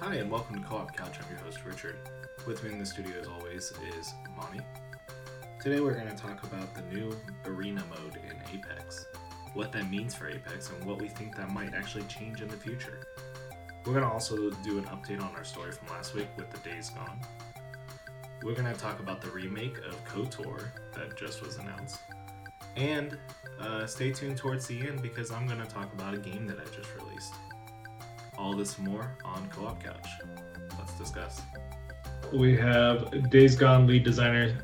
Hi, and welcome to Co-op Couch. I'm your host, Richard. With me in the studio, as always, is Monty. Today, we're going to talk about the new arena mode in Apex, what that means for Apex, and what we think that might actually change in the future. We're going to also do an update on our story from last week with the Days Gone. We're going to talk about the remake of KOTOR that just was announced. And uh, stay tuned towards the end because I'm going to talk about a game that I just released. All this and more on Co op Couch. Let's discuss. We have Days Gone lead designer.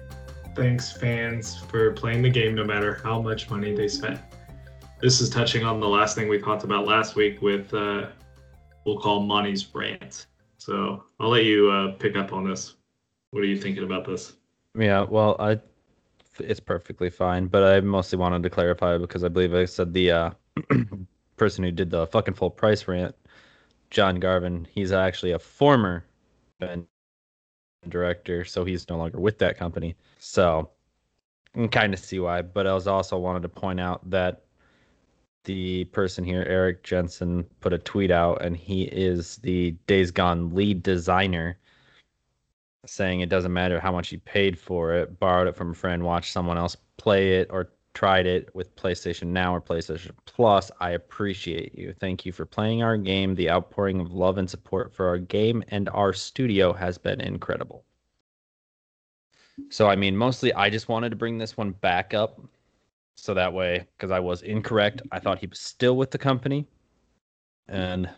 Thanks, fans, for playing the game no matter how much money they spent. This is touching on the last thing we talked about last week with, uh, we'll call Monty's rant. So I'll let you uh, pick up on this. What are you thinking about this? Yeah, well, I it's perfectly fine, but I mostly wanted to clarify because I believe I said the uh, person who did the fucking full price rant, John Garvin, he's actually a former director, so he's no longer with that company. So I can kind of see why, but I was also wanted to point out that the person here, Eric Jensen, put a tweet out, and he is the Days Gone lead designer saying it doesn't matter how much you paid for it, borrowed it from a friend, watched someone else play it, or tried it with PlayStation Now or PlayStation Plus. I appreciate you. Thank you for playing our game. The outpouring of love and support for our game and our studio has been incredible. So, I mean, mostly I just wanted to bring this one back up so that way, because I was incorrect. I thought he was still with the company. And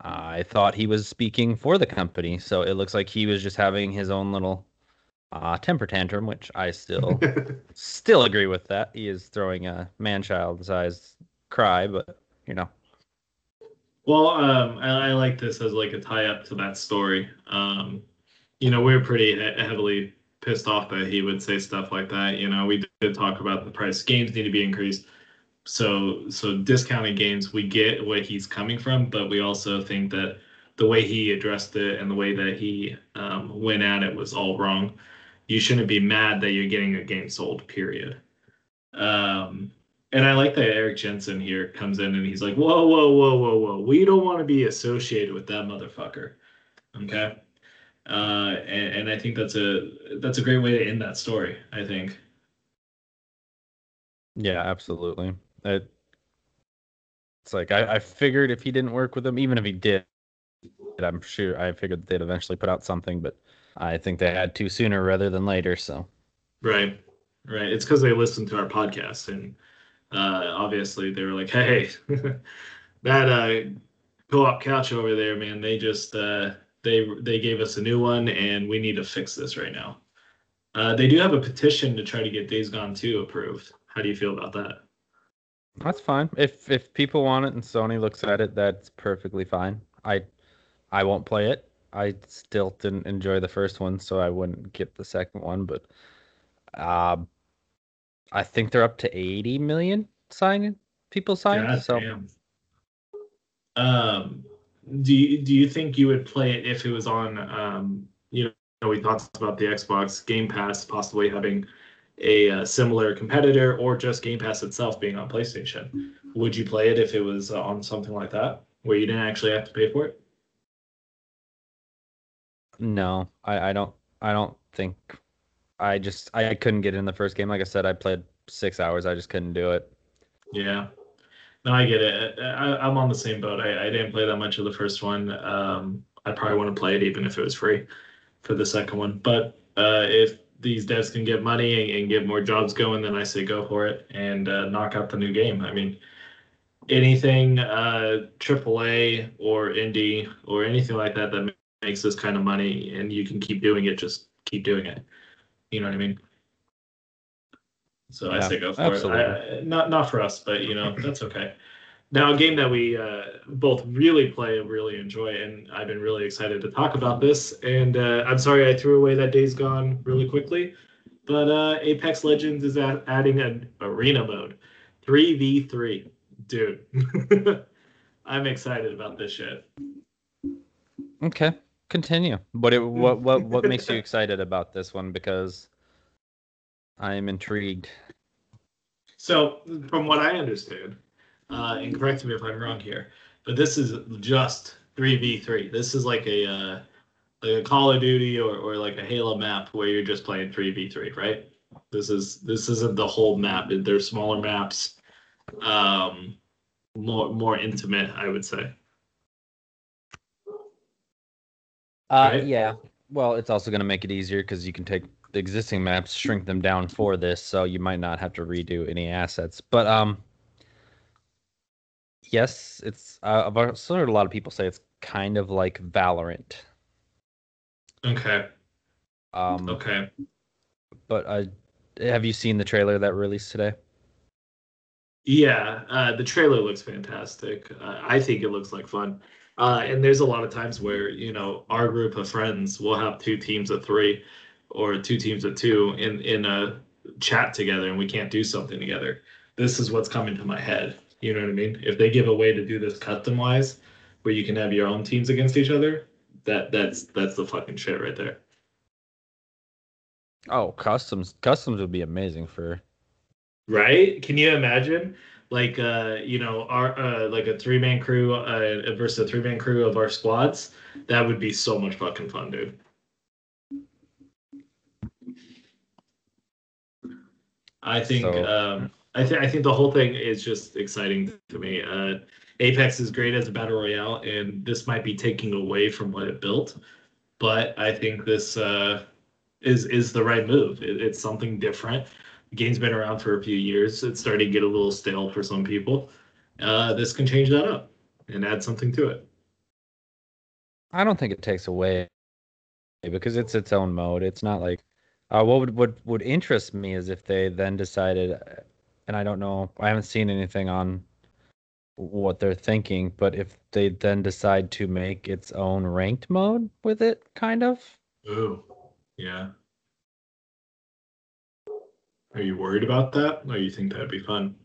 I thought he was speaking for the company, so it looks like he was just having his own little uh, temper tantrum, which I still still agree with that. He is throwing a man-child sized cry, but you know. Well, um, I, I, like this as like a tie-up to that story. Um, you know, we are pretty he- heavily pissed off that he would say stuff like that. You know, we did talk about the price games need to be increased so so discounted games we get what he's coming from but we also think that the way he addressed it and the way that he um, went at it was all wrong you shouldn't be mad that you're getting a game sold period. Um, and i like that eric jensen here comes in and he's like whoa whoa whoa whoa whoa we don't want to be associated with that motherfucker okay? Uh, and, and i think that's a that's a great way to end that story i think. Yeah absolutely. It, it's like I, I figured if he didn't work with them, even if he did, I'm sure I figured they'd eventually put out something, but I think they had to sooner rather than later. So, right, right. It's because they listened to our podcast, and uh, obviously they were like, "Hey, that uh, co-op couch over there, man. They just uh, they they gave us a new one, and we need to fix this right now." Uh, they do have a petition to try to get Days Gone 2 approved. How do you feel about that? That's fine. If if people want it and Sony looks at it, that's perfectly fine. I I won't play it. I still didn't enjoy the first one, so I wouldn't get the second one. But uh, I think they're up to 80 million signing people signed. God so, damn. um, do you, do you think you would play it if it was on? Um, you know, we talked about the Xbox Game Pass possibly having a, uh, similar competitor or just Game Pass itself being on PlayStation. Would you play it if it was uh, on something like that where you didn't actually have to pay for it? No, I, I don't. I don't think. I just I couldn't get in the first game. Like I said, I played six hours. I just couldn't do it. Yeah. No, I get it. I, am on the same boat. I, I didn't play that much of the first one. Um, I probably want to play it even if it was free for the second one. But uh, if these devs can get money and, and, get more jobs going, then I say go for it and uh, knock out the new game. I mean, anything uh, AAA or indie or anything like that that makes this kind of money and you can keep doing it, just keep doing it. You know what I mean? So yeah, I say go for absolutely. it. I, not not for us, but you know that's okay. Now, a game that we uh, both really play and really enjoy, and I've been really excited to talk about this. And uh, I'm sorry I threw away that Days Gone really quickly, but uh, Apex Legends is adding an arena mode, 3v3. Dude, I'm excited about this shit. Okay, continue. But it, what what what makes you excited about this one? Because I am intrigued. So, from what I understand, uh, and correct me if I'm wrong here, but this is just three v three. This is like a uh, like a Call of Duty or, or like a Halo map where you're just playing three v three, right? This is this isn't the whole map. There's smaller maps, um, more more intimate, I would say. Uh, Right? yeah. Well, it's also going to make it easier because you can take the existing maps, shrink them down for this, so you might not have to redo any assets. But um, yes, it's. Uh, I've also heard a lot of people say it's kind of like Valorant. Okay. Um, Okay. but uh, have you seen the trailer that released today? Yeah, uh, the trailer looks fantastic. Uh, I think it looks like fun. Uh, and there's a lot of times where you know our group of friends will have two teams of three, or two teams of two in in a chat together, and we can't do something together. This is what's coming to my head. You know what I mean? If they give a way to do this custom wise, where you can have your own teams against each other, that that's that's the fucking shit right there. Oh, customs. Customs would be amazing for. right can you imagine like uh you know our uh like a three man crew uh versus a three man crew of our squads that would be so much fucking fun dude. I think So- um i think i think the whole thing is just exciting to me. Uh apex is great as a battle royale and this might be taking away from what it built but i think this uh is is the right move. It, it's something different the game's been around for a few years. It's starting to get a little stale for some people. Uh, this can change that up and add something to it. I don't think it takes away because it's its own mode. It's not like uh, what would what would interest me is if they then decided, and I don't know, I haven't seen anything on what they're thinking, but if they then decide to make its own ranked mode with it, kind of. Ooh, yeah. Are you worried about that, or you think that'd be fun?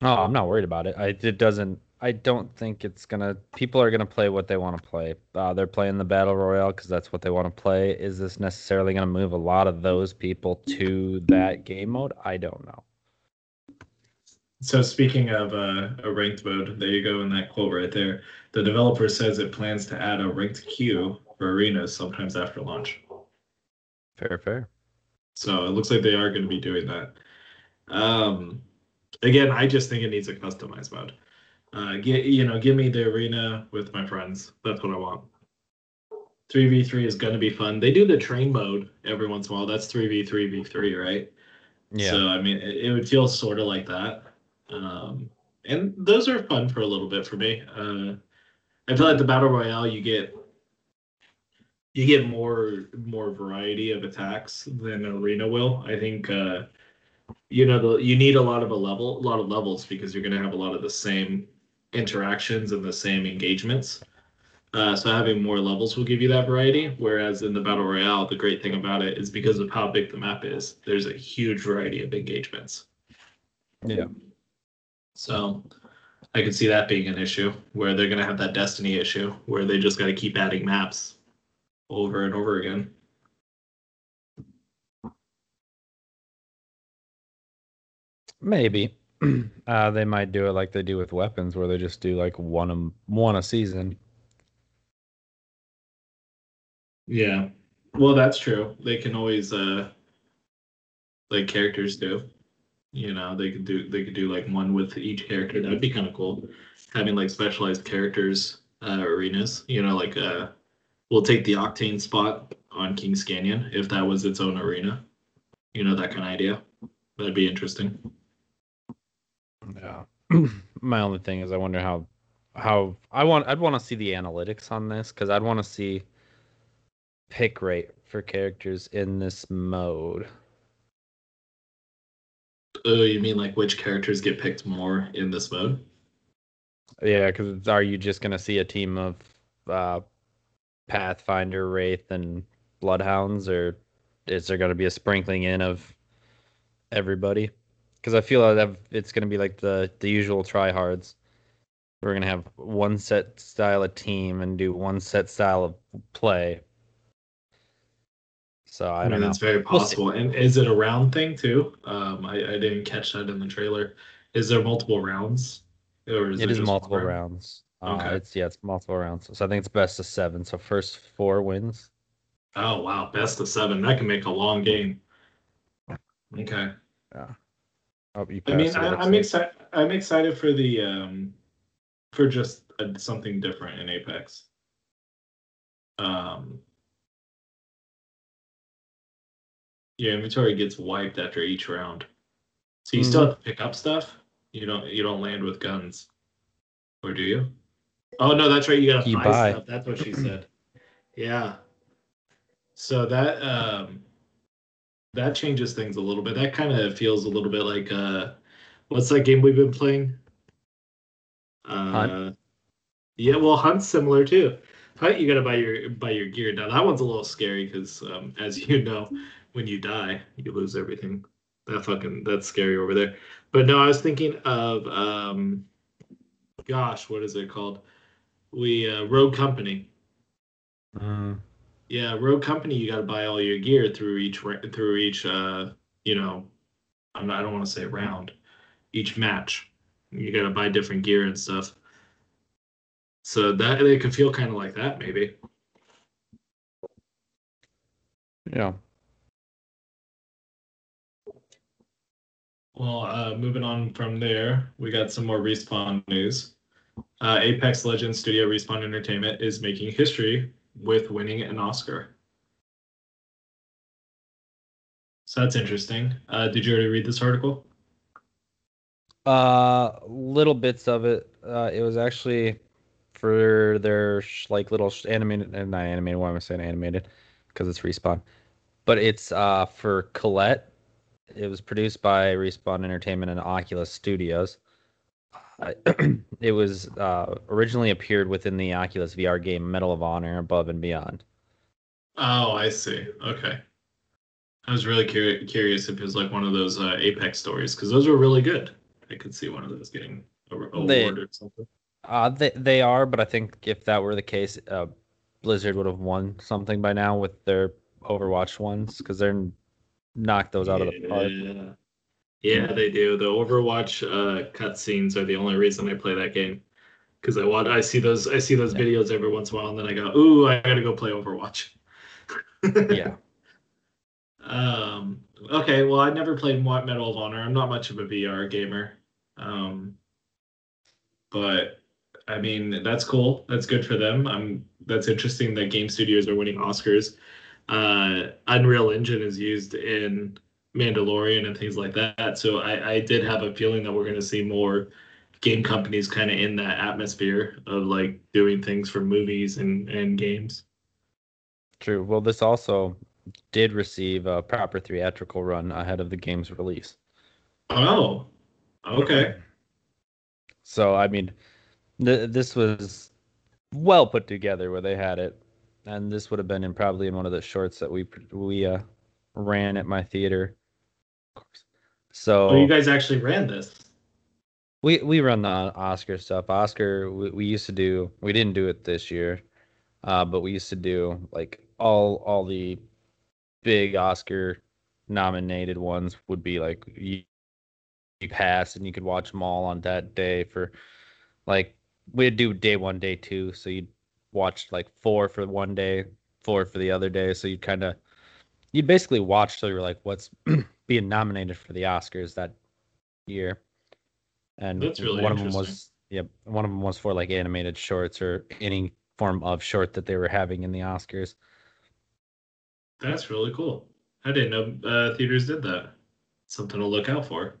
No, I'm not worried about it. I it doesn't. I don't think it's gonna. People are gonna play what they want to play. Uh, they're playing the battle royale because that's what they want to play. Is this necessarily gonna move a lot of those people to that game mode? I don't know. So speaking of uh, a ranked mode, there you go in that quote right there. The developer says it plans to add a ranked queue for arenas sometimes after launch. Fair, fair. So it looks like they are going to be doing that. Um, again, I just think it needs a customized mode. Uh, get you know, give me the arena with my friends. That's what I want. Three v three is going to be fun. They do the train mode every once in a while. That's three v three v three, right? Yeah. So I mean, it, it would feel sort of like that. Um, and those are fun for a little bit for me. Uh, I feel like the battle royale, you get you get more more variety of attacks than arena will. I think uh, you know the, you need a lot of a level, a lot of levels because you're going to have a lot of the same interactions and the same engagements. Uh, so having more levels will give you that variety. Whereas in the battle royale, the great thing about it is because of how big the map is, there's a huge variety of engagements. yeah. So I could see that being an issue where they're going to have that Destiny issue where they just got to keep adding maps over and over again. Maybe. Uh, they might do it like they do with weapons, where they just do like one a one a season. Yeah. Well, that's true. They can always uh like characters do. You know, they could do they could do like one with each character. That'd be kind of cool. Having like specialized characters uh arenas, you know, like uh we'll take the Octane spot on King's Canyon if that was its own arena. You know, that kind of idea. That'd be interesting. Yeah. My only thing is, I wonder how how I want. I'd want to see the analytics on this because I'd want to see pick rate for characters in this mode. Oh, you mean like which characters get picked more in this mode? Yeah, because are you just gonna see a team of uh, Pathfinder, Wraith, and Bloodhounds, or is there gonna be a sprinkling in of everybody? Because I feel like it's gonna be like the the usual tryhards. We're gonna have one set style of team and do one set style of play. So I, I, don't mean, know. it's very We'll possible. and is it a round thing too? Um, I, I didn't catch that in the trailer. Is there multiple rounds? Or is It is just multiple round? rounds. Uh, Okay. It's yeah, it's multiple rounds. So I think it's best of seven. So first four wins. Oh wow, best of seven. That can make a long game. Okay. Oh, you I mean, I, I'm excited. I'm excited for the um, for just uh something different in Apex. Um, your inventory gets wiped after each round, so you still Mm-hmm. have to pick up stuff. You don't. You don't land with guns, or do you? Oh no, that's right. You gotta You buy, buy. stuff. That's what she said. Yeah. So that um, that changes things a little bit. That kind of feels a little bit like uh, what's that game we've been playing? Uh, Hunt? Yeah, well, Hunt's similar too. Hunt, you gotta buy your buy your gear. Now that one's a little scary because, um, as you know, when you die, you lose everything. That fucking that's scary over there. But no, I was thinking of um, gosh, what is it called? We uh, Rogue Company. Mm, Yeah, Rogue Company. You got to buy all your gear through each through each uh, you know, I'm not, I don't want to say round, each match. You got to buy different gear and stuff. So that it could feel kind of like that, maybe. yeah. Well, uh, moving on from there, we got some more respawn news. Uh, Apex Legends Studio Respawn Entertainment is making history with winning an Oscar. So that's interesting. Uh, did you already read this article? Uh, little bits of it. Uh, it was actually for their sh- like little sh- animated, uh, not animated. Why am I saying animated? Because it's respawn. But it's uh for Colette. It was produced by Respawn Entertainment and Oculus Studios. Uh, it was uh, originally appeared within the Oculus VR game Medal of Honor Above and Beyond. Oh, I see. Okay. I was really curi- curious if it was like one of those uh, Apex stories because those were really good. I could see one of those getting a re- award They- or something. Uh, they they are, but I think if that were the case, uh, Blizzard would have won something by now with their Overwatch ones because they're knocked those out of the park. Yeah. They do. The Overwatch uh, cutscenes are the only reason I play that game. Because I want, I see those, I see those Yeah. videos every once in a while, and then I go, "Ooh, I gotta go play Overwatch." Yeah, Um. Okay. Well, I never played Medal of Honor. I'm not much of a VR gamer. Um. But I mean, that's cool. That's good for them. I'm. That's interesting that game studios are winning Oscars. Uh, Unreal Engine is used in Mandalorian and things like that. So I, I did have a feeling that we're going to see more game companies kind of in that atmosphere of like doing things for movies and and games. true. Well, this also did receive a proper theatrical run ahead of the game's release. Oh. Okay. So I mean, th- this was well put together where they had it, and this would have been in probably in one of the shorts that we we uh, ran at my theater. Of course. So Oh, you guys actually ran this. We we run the Oscar stuff. Oscar, we, we used to do. We didn't do it this year, uh, but we used to do like all all the big Oscar nominated ones would be like you, you pass and you could watch them all on that day for like we'd do day one, day two. So you'd watch like four for one day, four for the other day. So you'd kind of you'd basically watch till you're like, what's being nominated for the Oscars that year and That's really one of them was yeah one of them was for like animated shorts or any form of short that they were having in the oscars That's really cool. I didn't know uh, theaters did that. Something to look out for.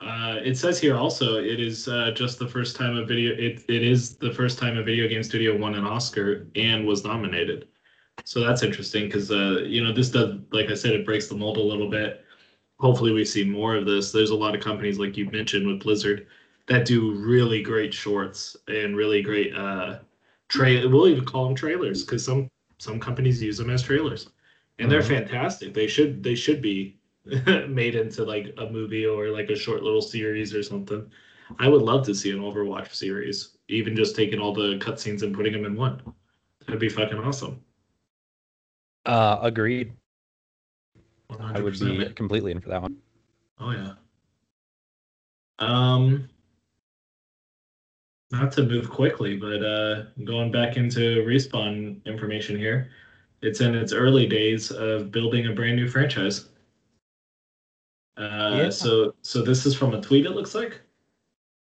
Uh, it says here also it is uh, just the first time a video it, it is the first time a video game studio won an Oscar and was nominated. So that's interesting because uh, you know this does like I said it breaks the mold a little bit. Hopefully we see more of this. There's a lot of companies like you mentioned with Blizzard that do really great shorts and really great uh tra- we'll even call them trailers because some some companies use them as trailers and they're Mhm. fantastic they should they should be made into like a movie or like a short little series or something i would love to see an overwatch series even just taking all the cutscenes and putting them in one that'd be fucking awesome uh agreed i would be completely in for that one oh yeah um not to move quickly, but uh, going back into respawn information here, it's in its early days of building a brand new franchise. Uh, Yeah. So, so this is from a tweet. It looks like,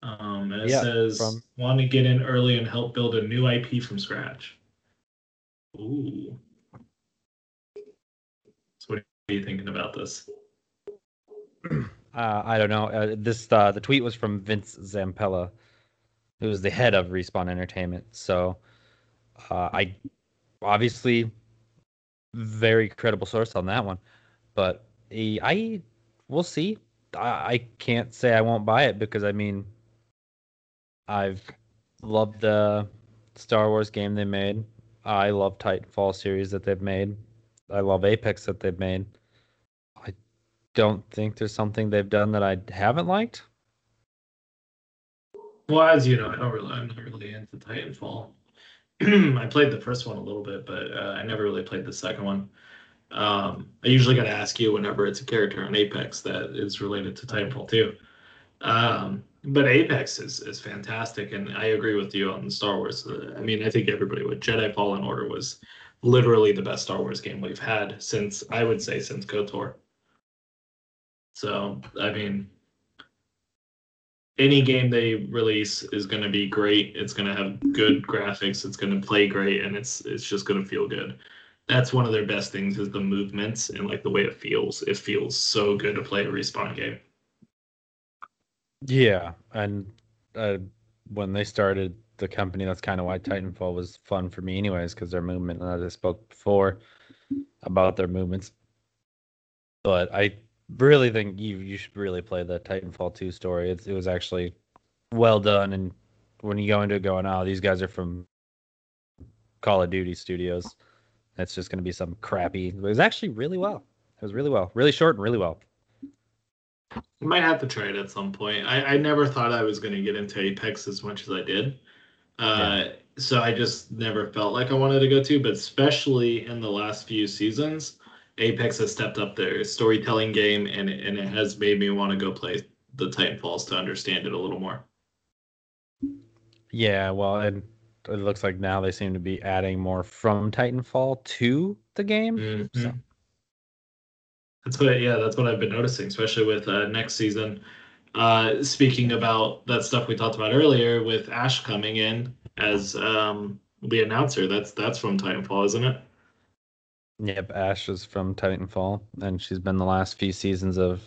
um, and it Yeah, says, from- "Want to get in early and help build a new IP from scratch." Ooh. Are you thinking about this? Uh, I don't know. Uh, this uh, the tweet was from Vince Zampella, who was the head of Respawn Entertainment. So, uh, I obviously very credible source on that one, but I we'll see. I, I can't say I won't buy it because I mean, I've loved the Star Wars game they made. I love Titanfall series that they've made. I love Apex that they've made. Don't think there's something they've done that I haven't liked. Well, as you know, I don't really, I'm not really into Titanfall. I played the first one a little bit, but uh, I never really played the second one. Um, I usually got to ask you whenever it's a character on Apex that is related to Titanfall too. Um, but Apex is is fantastic, and I agree with you on Star Wars. Uh, I mean, I think everybody would. Jedi Fallen Order was literally the best Star Wars game we've had since I would say since KOTOR. So I mean, any game they release is going to be great. It's going to have good graphics. It's going to play great, and it's it's just going to feel good. That's one of their best things is the movements and like the way it feels. It feels so good to play a respawn game. Yeah, and uh, when they started the company, that's kind of why Titanfall was fun for me, anyways, because their movement. And I spoke before about their movements, but I really think you you should really play the Titanfall two story. It's, it was actually well done, and when you go into it, going, "Oh, these guys are from Call of Duty Studios," it's just going to be some crappy. It was actually really well. It was really well, really short and really well. I might have to try it at some point. I, I never thought I was going to get into Apex as much as I did. Uh, So I just never felt like I wanted to go to, but especially in the last few seasons, Apex has stepped up their storytelling game and, and it has made me want to go play the Titanfalls to understand it a little more. Yeah, well, and it looks like now they seem to be adding more from Titanfall to the game. Mhm. So- That's what, yeah, that's what I've been noticing, especially with uh, next season. Uh, speaking about that stuff we talked about earlier, with Ash coming in as um, the announcer, that's that's from Titanfall, isn't it? Yep, Ash is from Titanfall, and she's been the last few seasons of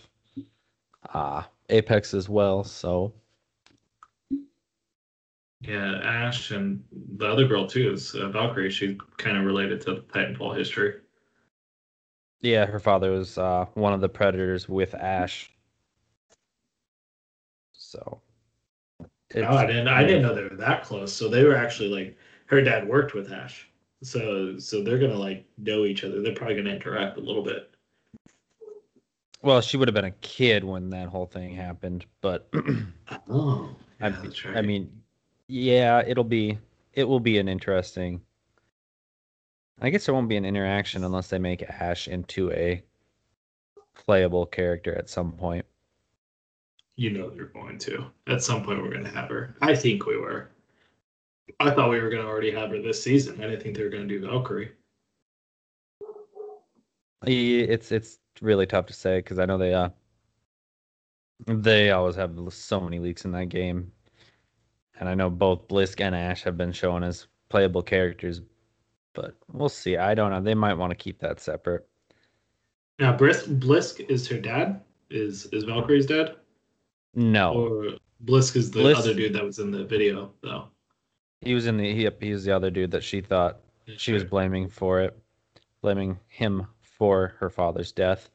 uh, Apex as well. So Yeah, Ash and the other girl too is uh, Valkyrie. She's kind of related to Titanfall history. yeah, her father was uh, one of the predators with Ash. So oh, I didn't. I didn't know they were that close. So they were actually like her dad worked with Ash. So so they're gonna like know each other. They're probably gonna interact a little bit. Well, she would have been a kid when that whole thing happened, but Oh, yeah, right. I mean, yeah, it'll be it will be an interesting. I guess there won't be an interaction unless they make Ash into a playable character at some point. you know they're going to. At some point, we're gonna have her. I think we were. I thought we were gonna already have her this season. I didn't think they were gonna do Valkyrie. It's it's really tough to say because I know they uh they always have so many leaks in that game, and I know both Blisk and Ash have been shown as playable characters, but we'll see. I don't know. They might want to keep that separate. Now, Blisk, Blisk is her dad. Is is Valkyrie's dad? No, Or Blisk is the Blisk- other dude that was in the video, though. He was in the he, he was the other dude that she thought she was blaming for it, blaming him for her father's death.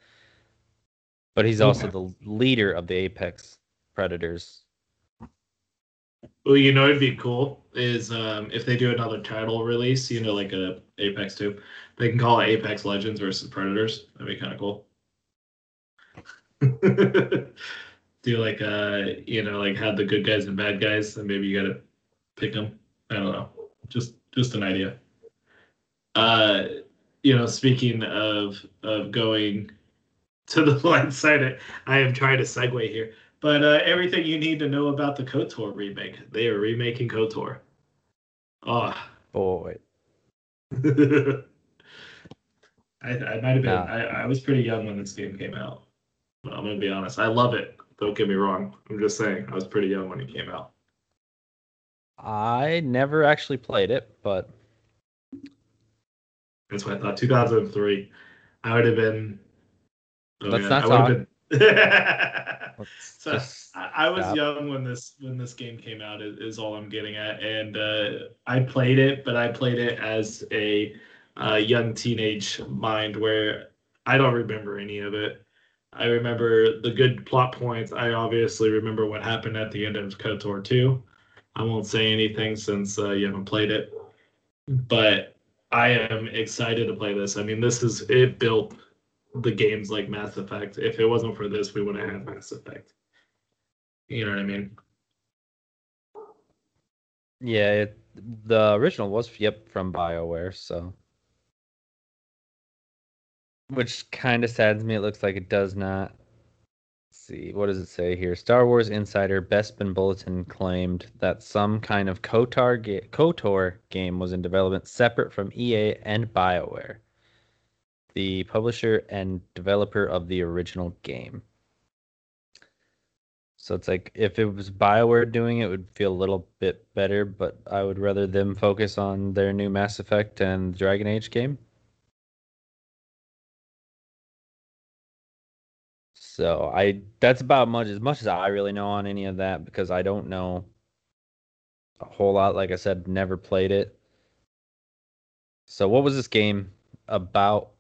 But he's also the leader of the Apex Predators. Well, you know, it'd be cool is um, if they do another title release, you know, like a Apex Two, they can call it Apex Legends versus Predators. That'd be kind of cool. do like uh, you know, like have the good guys and bad guys, and maybe you gotta pick them. I don't know, just just an idea. Uh, you know, speaking of of going to the blind side, I am trying to segue here. But uh, everything you need to know about the KOTOR remake. They are remaking KOTOR. Oh. Boy. I, I might have been. Nah. I, I was pretty young when this game came out. I'm gonna be honest. I love it. Don't get me wrong. I'm just saying. I was pretty young when it came out. I never actually played it, but That's what I thought. 2003. I would have been. Oh, Let's not I talk. been. So, I, I was stop. young when this when this game came out. Is, is all I'm getting at, and uh, I played it, but I played it as a uh, young teenage mind where I don't remember any of it. I remember the good plot points. I obviously remember what happened at the end of KOTOR 2. I won't say anything since uh, you haven't played it, but I am excited to play this. I mean, this is it built the games like Mass Effect. If it wasn't for this, we wouldn't have Mass Effect. You know what I mean? yeah, it, the original was yep from BioWare, so which kind of saddens me. It looks like it does not. See, what does it say here? Star Wars Insider Bespin Bulletin claimed that some kind of KOTOR, ga- KOTOR game was in development separate from EA and BioWare, the publisher and developer of the original game. So it's like if it was BioWare doing it, it would feel a little bit better, but I would rather them focus on their new Mass Effect and Dragon Age game. So I that's about much as much as I really know on any of that because I don't know a whole lot. Like I said, never played it. So what was this game about?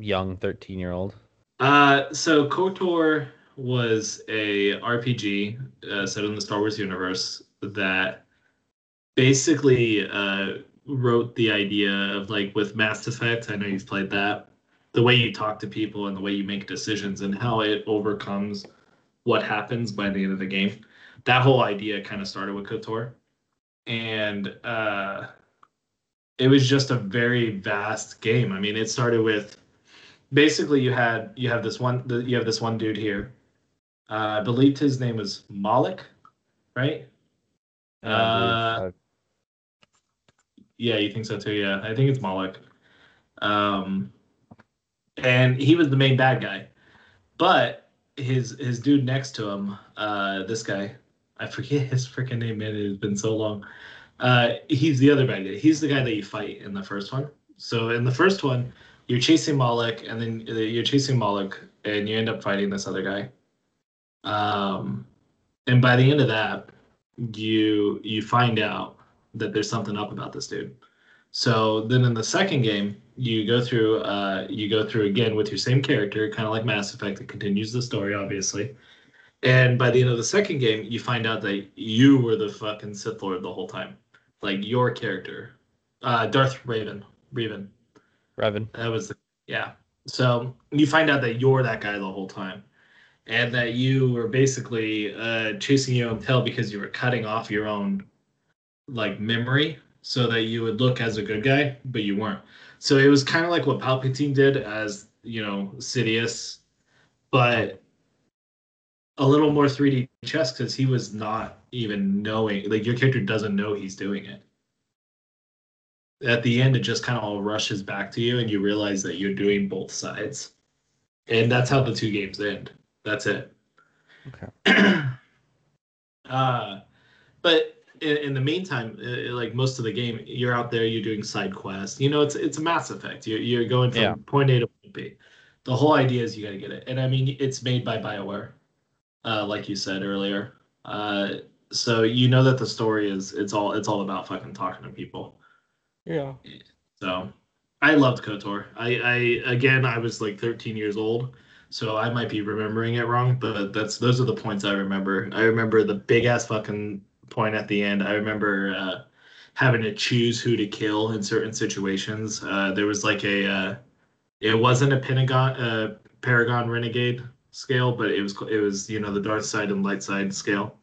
Young thirteen year old. Uh, so KOTOR was a RPG uh, set in the Star Wars universe that basically uh, wrote the idea of like with Mass Effect. I know you've played that. The way you talk to people and the way you make decisions and how it overcomes what happens by the end of the game. That whole idea kind of started with KOTOR, and uh, it was just a very vast game. I mean, it started with basically you had you have this one you have this one dude here. Uh, I believe his name was Malik, right? Uh, yeah, you think so too? Yeah, I think it's Malik. Um, and he was the main bad guy, but his his dude next to him, uh, this guy, I forget his freaking name. Man, it has been so long. Uh, he's the other bad guy. He's the guy that you fight in the first one. So in the first one, you're chasing Malik, and then uh, you're chasing Malik, and you end up fighting this other guy. Um, and by the end of that, you you find out that there's something up about this dude. So then in the second game, you go through uh, you go through again with your same character, kind of like Mass Effect. It continues the story, obviously. And by the end of the second game, you find out that you were the fucking Sith Lord the whole time, like your character, uh, Darth Raven. Raven. Revan. That was the yeah. So you find out that you're that guy the whole time, and that you were basically uh, chasing your own tail because you were cutting off your own like memory so that you would look as a good guy, but you weren't. So it was kind of like what Palpatine did as you know Sidious, but a little more 3D chess because he was not even knowing like your character doesn't know he's doing it at the end it just kind of all rushes back to you and you realize that you're doing both sides and that's how the two games end that's it Okay. uh but in, in the meantime uh, like most of the game you're out there you're doing side quests you know it's it's a mass effect you're, you're going from Yeah. point a to point b the whole idea is you got to get it and i mean it's made by bioware uh like you said earlier uh so you know that the story is it's all it's all about fucking talking to people Yeah. So I loved KOTOR. I, I again I was like 13 years old, so I might be remembering it wrong, but that's those are the points I remember. I remember the big ass fucking point at the end. I remember uh, having to choose who to kill in certain situations. Uh, there was like a uh, it wasn't a Pentagon uh, Paragon Renegade scale, but it was it was you know the dark side and light side scale.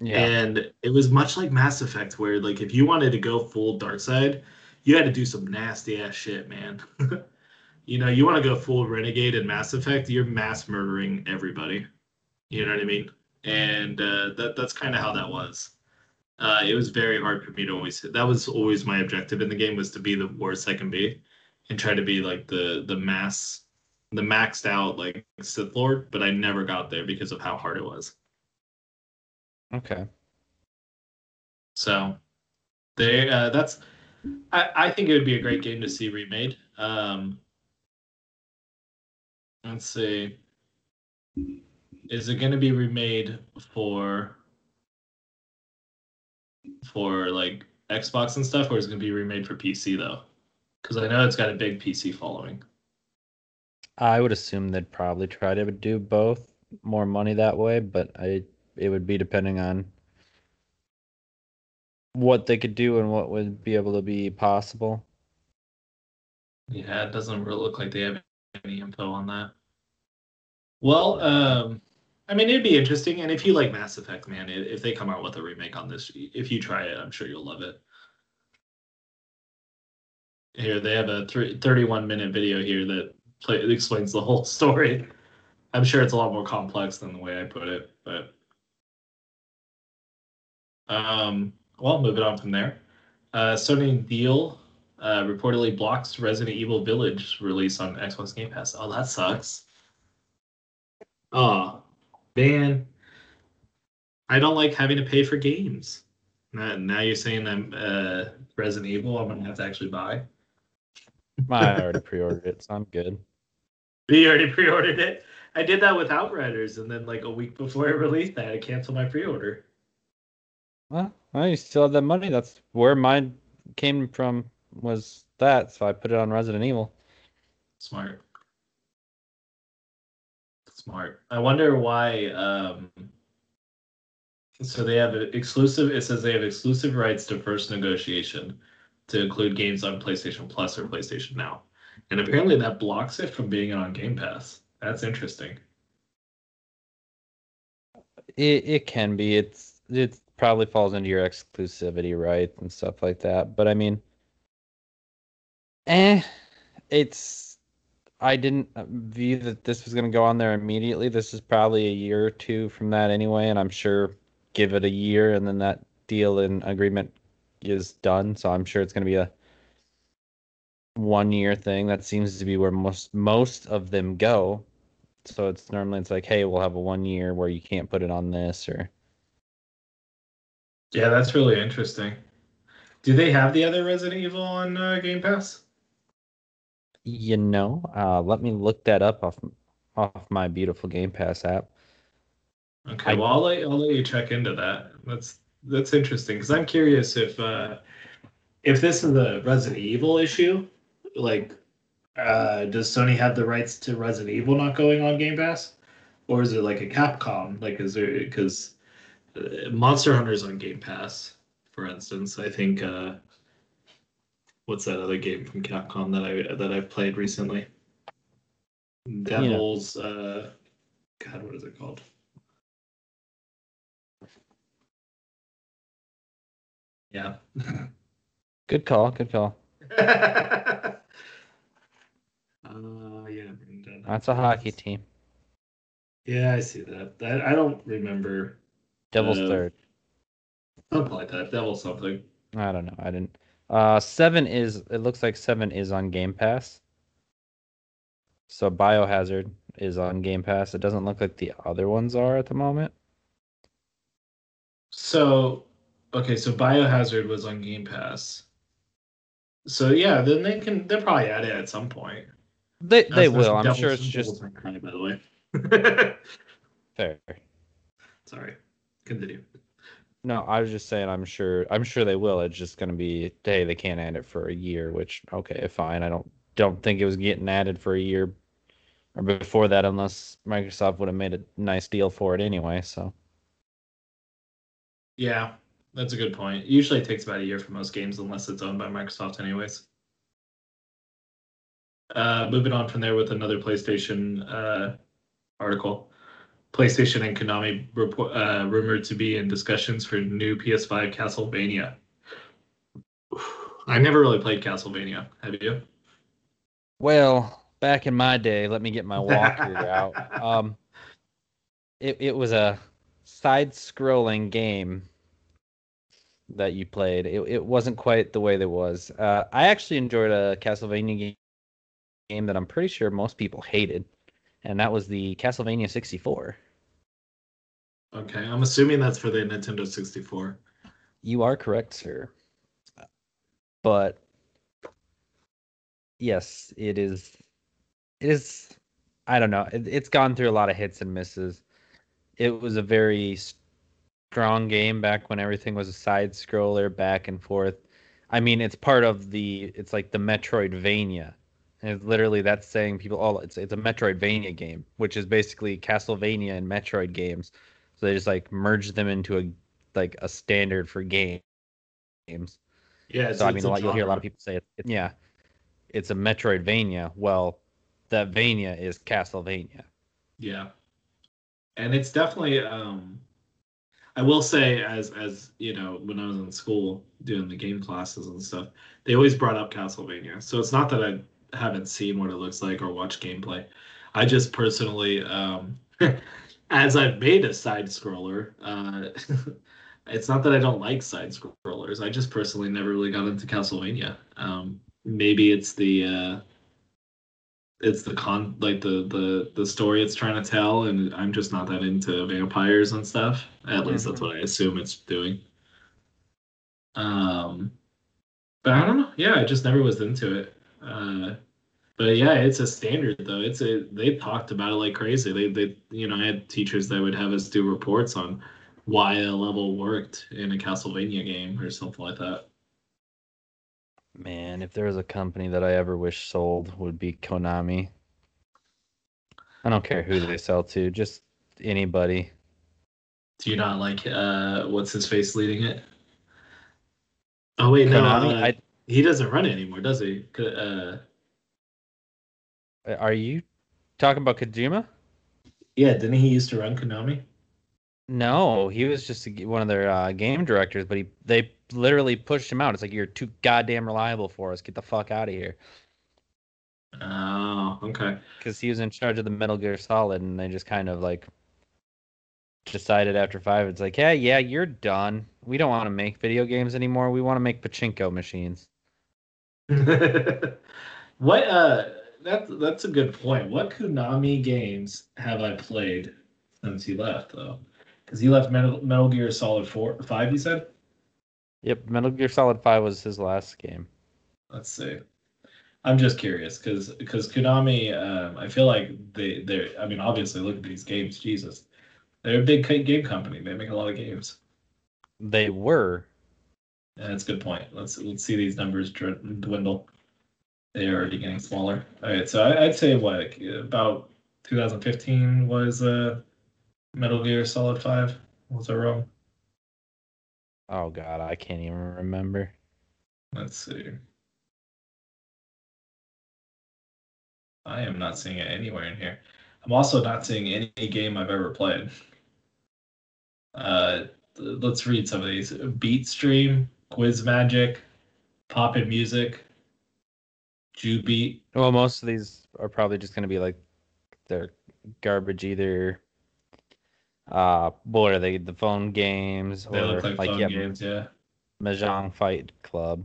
Yeah. And it was much like Mass Effect, where like if you wanted to go full dark side, you had to do some nasty ass shit, man. you know, you want to go full renegade in Mass Effect, you're mass murdering everybody. You know what I mean? And uh, that that's kind of how that was. Uh, it was very hard for me to always. hit. That was always my objective in the game was to be the worst I can be, and try to be like the the mass, the maxed out like Sith Lord. But I never got there because of how hard it was. Okay. So, they uh, that's. I I think it would be a great game to see remade. Um, let's see. Is it going to be remade for for like Xbox and stuff, or is it going to be remade for PC though? Because I know it's got a big PC following. I would assume they'd probably try to do both, more money that way, but I it would be depending on what they could do and what would be able to be possible. Yeah, it doesn't really look like they have any info on that. Well, um, I mean, it'd be interesting, and if you like Mass Effect, man, if they come out with a remake on this, if you try it, I'm sure you'll love it. Here, they have a 31 minute video here that play, explains the whole story. I'm sure it's a lot more complex than the way I put it, but um, well, moving on from there. Uh, Sony deal uh, reportedly blocks Resident Evil Village release on Xbox Game Pass. Oh, that sucks. Oh, man. I don't like having to pay for games. Now, now you're saying I'm uh, Resident Evil, I'm gonna have to actually buy. I already pre-ordered it, so I'm good. You already pre-ordered it. I did that with Outriders, and then like a week before it released, I had to cancel my pre-order. Well, well, you still have that money. That's where mine came from. Was that? So I put it on Resident Evil. Smart. Smart. I wonder why. Um, so they have exclusive. It says they have exclusive rights to first negotiation to include games on PlayStation Plus or PlayStation Now, and apparently that blocks it from being on Game Pass. That's interesting. It it can be. It's it probably falls into your exclusivity rights and stuff like that. But I mean, eh, it's. I didn't uh, view that this was going to go on there immediately. This is probably a year or two from that anyway, and I'm sure give it a year and then that deal and agreement is done. So I'm sure it's going to be a one year thing. That seems to be where most most of them go. So it's normally it's like, hey, we'll have a one year where you can't put it on this or. Yeah, that's really interesting. Do they have the other Resident Evil on uh, Game Pass? You know, uh, let me look that up off off my beautiful Game Pass app. Okay, I, well, I'll let, I'll let you check into that. That's that's interesting because I'm curious if uh, if this is a Resident Evil issue, like, uh, does Sony have the rights to Resident Evil not going on Game Pass, or is it like a Capcom? Like, is there because uh, Monster Hunter's on Game Pass, for instance? I think uh, what's that other game from Capcom that I that I've played recently? Devil's. Yeah. Uh, God, what is it called? Yeah. good call. Good call. uh, yeah. That's a hockey team. Yeah, I see that. I, I don't remember. Devil's uh, third. Something like that. Devil something. I don't know. I didn't. Uh, seven is. It looks like seven is on Game Pass. So Biohazard is on Game Pass. It doesn't look like the other ones are at the moment. So Okay, so Biohazard was on Game Pass. So yeah, then they can they'll probably add it at some point. They they will. I'm sure it's just cry, by the way. Fair. Sorry. Continue. No, I was just saying I'm sure I'm sure they will. It's just gonna be hey, they can't add it for a year, which okay, fine. I don't don't think it was getting added for a year or before that unless Microsoft would have made a nice deal for it anyway, so yeah, that's a good point. usually it takes about a year for most games unless it's owned by Microsoft, anyways. Uh, moving on from there with another PlayStation uh, article. PlayStation and Konami report, uh, rumored to be in discussions for new PS5 Castlevania. I never really played Castlevania. Have you? Well, back in my day, let me get my walkthrough out. Um, it, it was a side-scrolling game that you played. It it wasn't quite the way that it was. Uh, I actually enjoyed a Castlevania game, game that I'm pretty sure most people hated, and that was the Castlevania 64. Okay, I'm assuming that's for the Nintendo 64. You are correct, sir. But yes, it is. It is. I don't know. It, it's gone through a lot of hits and misses. It was a very strong game back when everything was a side scroller, back and forth. I mean, it's part of the. It's like the Metroidvania. And it's literally that's saying people. Oh, it's it's a Metroidvania game, which is basically Castlevania and Metroid games. So they just like merge them into a like a standard for game games. Yeah, So I mean, a lot, you'll hear a lot of people say it, it- yeah, it's a Metroidvania. Well, that Vania is Castlevania. Yeah. And it's definitely um I will say as as you know, when I was in school doing the game classes and stuff, they always brought up Castlevania. So it's not that I haven't seen what it looks like or watched gameplay. I just personally um as I've made a side scroller, uh it's not that I don't like side scrollers. I just personally never really got into Castlevania. Um maybe it's the uh it's the con like the the the story it's trying to tell and i'm just not that into vampires and stuff at least that's Mhm. what i assume it's doing um but i don't know yeah i just never was into it uh but yeah it's a standard though it's a they talked about it like crazy they they you know i had teachers that would have us do reports on why a level worked in a castlevania game or something like that Man, if there was a company that I ever wish sold, would be Konami. I don't care who they sell to, just anybody. do you not like uh what's his face leading it oh wait no Konami, uh, He doesn't run it anymore, does he? Uh, I, are you talking about Kojima? yeah, didn't he used to run Konami? No, he was just one of their uh, game directors, but he they literally pushed him out. It's like you're too goddamn reliable for us. Get the fuck out of here. Oh, okay. because he was in charge of the Metal Gear Solid, and they just kind of like decided after five, it's like, yeah, yeah, you're done. We don't want to make video games anymore. We want to make pachinko machines. what? Uh, that's that's a good point. What Konami games have I played since he left, though? Because he left Metal, Metal Gear Solid Four, Five. You said. Yep, Metal Gear Solid Five was his last game. Let's see. I'm just curious because because Konami, um, I feel like they they. I mean, obviously, look at these games. Jesus, they're a big game company. They make a lot of games. They were. Yeah, that's a good point. Let's let's see these numbers dwindle. They are already getting smaller. All right, so I, I'd say what like, about 2015 was uh, Metal Gear Solid Five. Was I wrong? Oh god, I can't even remember. Let's see. I am not seeing it anywhere in here. I'm also not seeing any game I've ever played. Uh, let's read some of these. Beat Stream, Quiz Magic, Pop'n Music, Jubeat. Well, most of these are probably just gonna be like they're garbage either. Uh, what are they? The phone games They or look like, phone yeah, games, yeah. Mahjong Fight Club.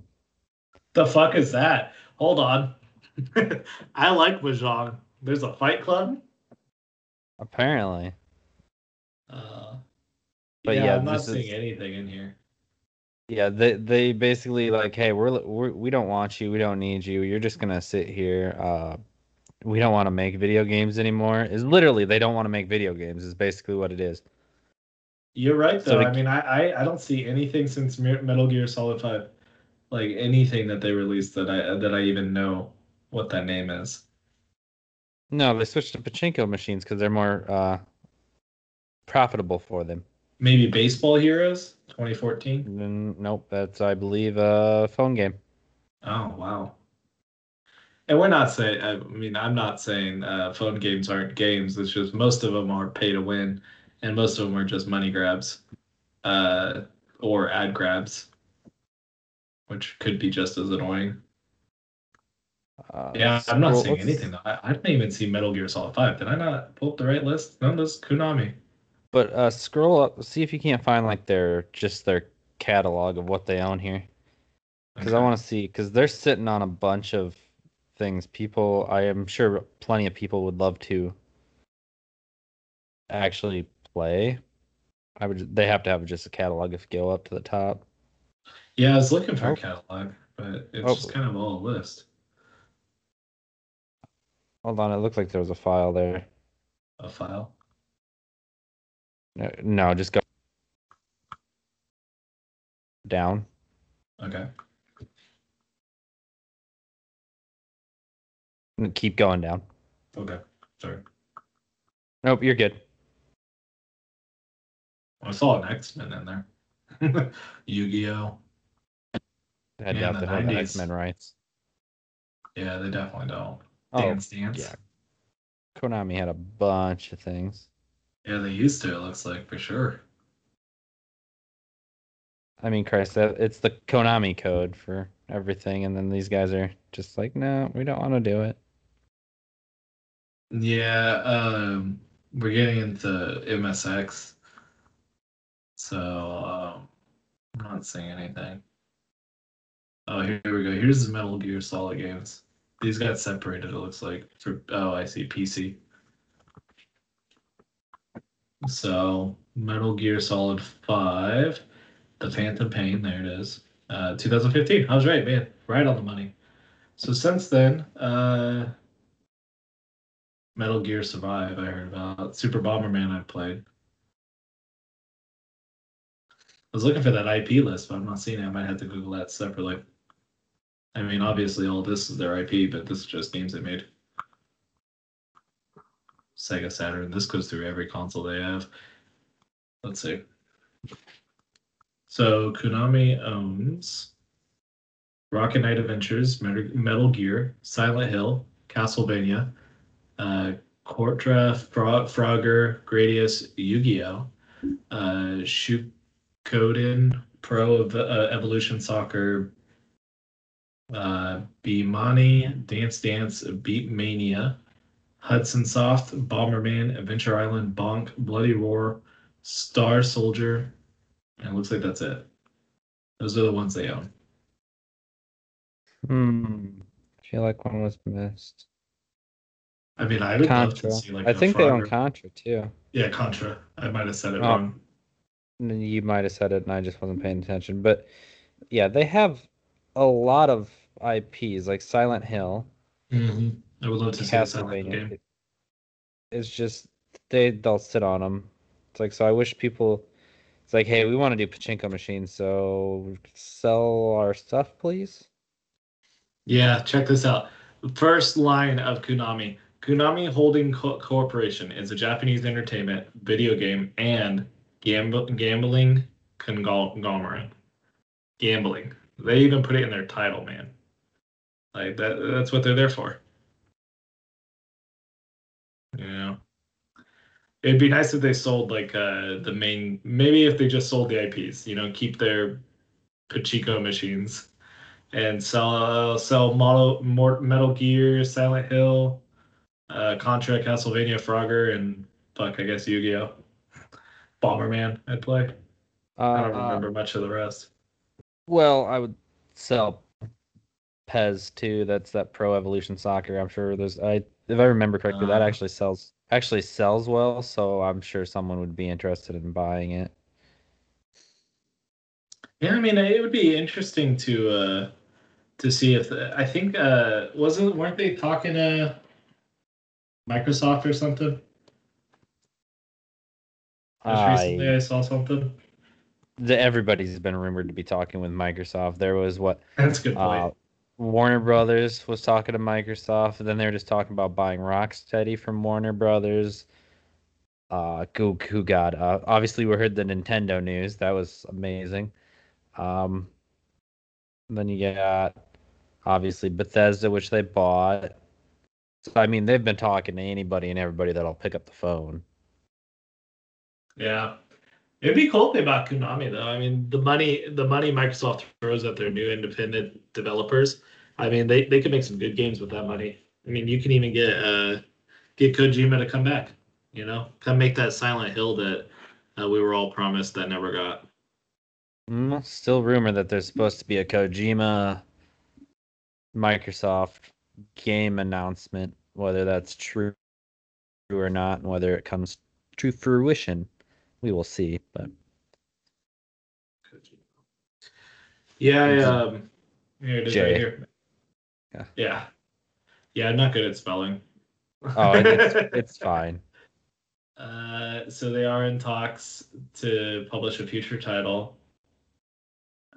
The fuck is that? Hold on. I like Mahjong. There's a fight club? Apparently. Uh, But yeah, yeah, I'm not seeing is- anything in here. Yeah, they they basically like, hey, we're, we're we don't want you, we don't need you. You're just gonna sit here. Uh, we don't want to make video games anymore. Is literally they don't want to make video games. Is basically what it is. You're right, So though. to- I mean, I, I, I don't see anything since Metal Gear Solid Five, like anything that they released that I that I even know what that name is. No, they switched to pachinko machines because they're more uh profitable for them. Maybe Baseball Heroes 2014. Then, nope, that's I believe a phone game. Oh wow. And we're not saying. I mean, I'm not saying uh, phone games aren't games. It's just most of them are pay to win, and most of them are just money grabs, uh, or ad grabs, which could be just as annoying. Uh, Yeah, I'm not scroll- seeing anything. though. I, I didn't even see Metal Gear Solid Five. Did I not pull up the right list? No, this is Konami. But uh, scroll up, see if you can't find like their just their catalog of what they own here, because I want to see because they're sitting on a bunch of things. People, I am sure plenty of people would love to actually play. I would. They have to have just a catalog if you go up to the top. Yeah, I was looking for Oh. a catalog, but it's Oh. just kind of all a list. Hold on, it looked like there was a file there. A file. No, no just go down. Okay. Keep going down. Okay. Sorry. Nope, you're good. I saw an X Men in there. Yu-Gi-Oh. I Yeah, doubt the they have X Men rights. Yeah, they definitely don't. Oh, Dance Dance. yeah. Konami had a bunch of things. Yeah, they used to. It looks like for sure. I mean, Christ, that it's the Konami code for everything, and then these guys are just like, no, we don't want to do it. Yeah, um, we're getting into MSX, so um, I'm not saying anything. Oh, here we go. Here's the Metal Gear Solid games. These got separated. It looks like for oh, I see PC. So Metal Gear Solid Five, The Phantom Pain. There it is. Uh, 2015. I was right, man. Right on the money. So since then, uh, Metal Gear Survive, I heard about. Super Bomberman, I played. I was looking for that IP list, but I'm not seeing it. I might have to Google that separately. I mean, obviously, all this is their IP, but this is just games they made. Sega Saturn. This goes through every console they have. Let's see. So Konami owns Rocket Knight Adventures, Metal Gear, Silent Hill, Castlevania, uh, Cortra, Fro- Frogger, Gradius, Yu-Gi-Oh, uh, Suikoden, Pro Ev- uh, Evolution Soccer, uh, Bemani, Dance Dance, Beat Mania, Hudson Soft, Bomberman, Adventure Island, Bonk, Bloody Roar, Star Soldier, and it looks like that's it. Those are the ones they own. Hmm. I feel like one was missed. I mean, I would love Contra. to see like I think they own Contra too. Yeah, Contra. I might have said it Oh. wrong. And You might have said it, and I just wasn't paying attention. But yeah, they have a lot of IPs like Silent Hill, hmm I would love to see Castlevania. game. It- It's just they they'll sit on them. It's like so. I wish people. It's like, hey, we want to do pachinko machines, so sell our stuff, please. Yeah, check this out. The first line of Konami. Konami Holding Co- Corporation is a Japanese entertainment, video game, and gamb- gambling conglomerate. Gambling. They even put it in their title, man. Like that. That's what they're there for. You know. It'd be nice if they sold like uh the main. Maybe if they just sold the IPs. You know, keep their Pachinko machines and sell uh, sell model more Metal Gear, Silent Hill, uh, Contra, Castlevania, Frogger, and fuck, I guess Yu-Gi-Oh, Bomberman. I'd play. I don't Uh, remember much of the rest. Well, I would sell PES too. That's that Pro Evolution Soccer. I'm sure there's I if I remember correctly, that Uh. actually sells actually sells well, so I'm sure someone would be interested in buying it. Yeah, I mean, it would be interesting to uh to see if I think uh wasn't weren't they talking to Microsoft or something? Just recently, I, saw something. the, everybody's been rumored to be talking with Microsoft. There was what That's a good point. Warner Brothers was talking to Microsoft, and then they were just talking about buying Rocksteady from Warner Brothers. Uh, who, who got? Uh, obviously, we heard the Nintendo news. That was amazing. Um, then you got obviously Bethesda, which they bought. So I mean, they've been talking to anybody and everybody that'll pick up the phone. Yeah. It'd be cool if they bought Konami though. I mean, the money the money Microsoft throws at their new independent developers. I mean, they, they could make some good games with that money. I mean, you can even get uh get Kojima to come back. You know, come make that Silent Hill that Uh, we were all promised that never got. Mm, still rumor that there's supposed to be a Kojima Microsoft game announcement, whether that's true or not, and whether it comes to fruition, we will see. But Yeah, I, um, here it is J. right here. Yeah. yeah, yeah. I'm not good at spelling. oh, it's, it's fine. Uh, so they are in talks to publish a future title.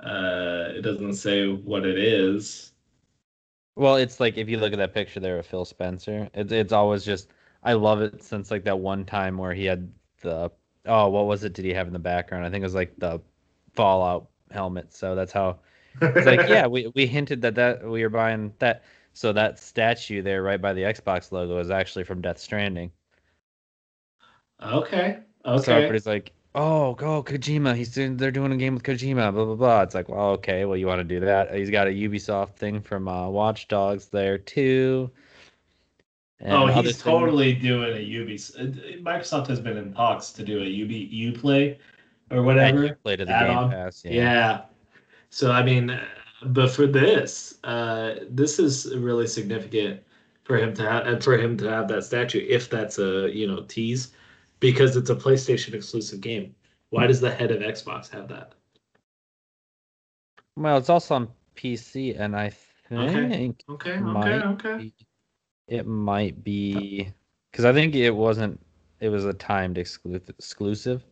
Uh, it doesn't say what it is. Well, it's like if you look at that picture there of Phil Spencer, it's it's always just I love it since like that one time where he had the oh what was it did he have in the background? I think it was like the Fallout helmet. So that's how it's like yeah we we hinted that that we were buying that. So that statue there right by the Xbox logo is actually from Death Stranding. Okay. Okay. So everybody's like, "Oh, go Kojima! He's doing, they're doing a game with Kojima." Blah blah blah. It's like, well, okay, well, you want to do that? He's got a Ubisoft thing from uh, Watch Dogs there too. Oh, he's things- totally doing a Ubi. Microsoft has been in talks to do a Ubi play or whatever. played at the add-on. Game Pass. Yeah. Yeah. So I mean, uh, but for this, uh, this is really significant for him to have for him to have that statue, if that's a you know tease, because it's a PlayStation exclusive game. Why does the head of Xbox have that? Well, it's also on PC, and I think Okay, okay, might okay. It might be uh, because I think it wasn't. It was a timed exclu- exclusive,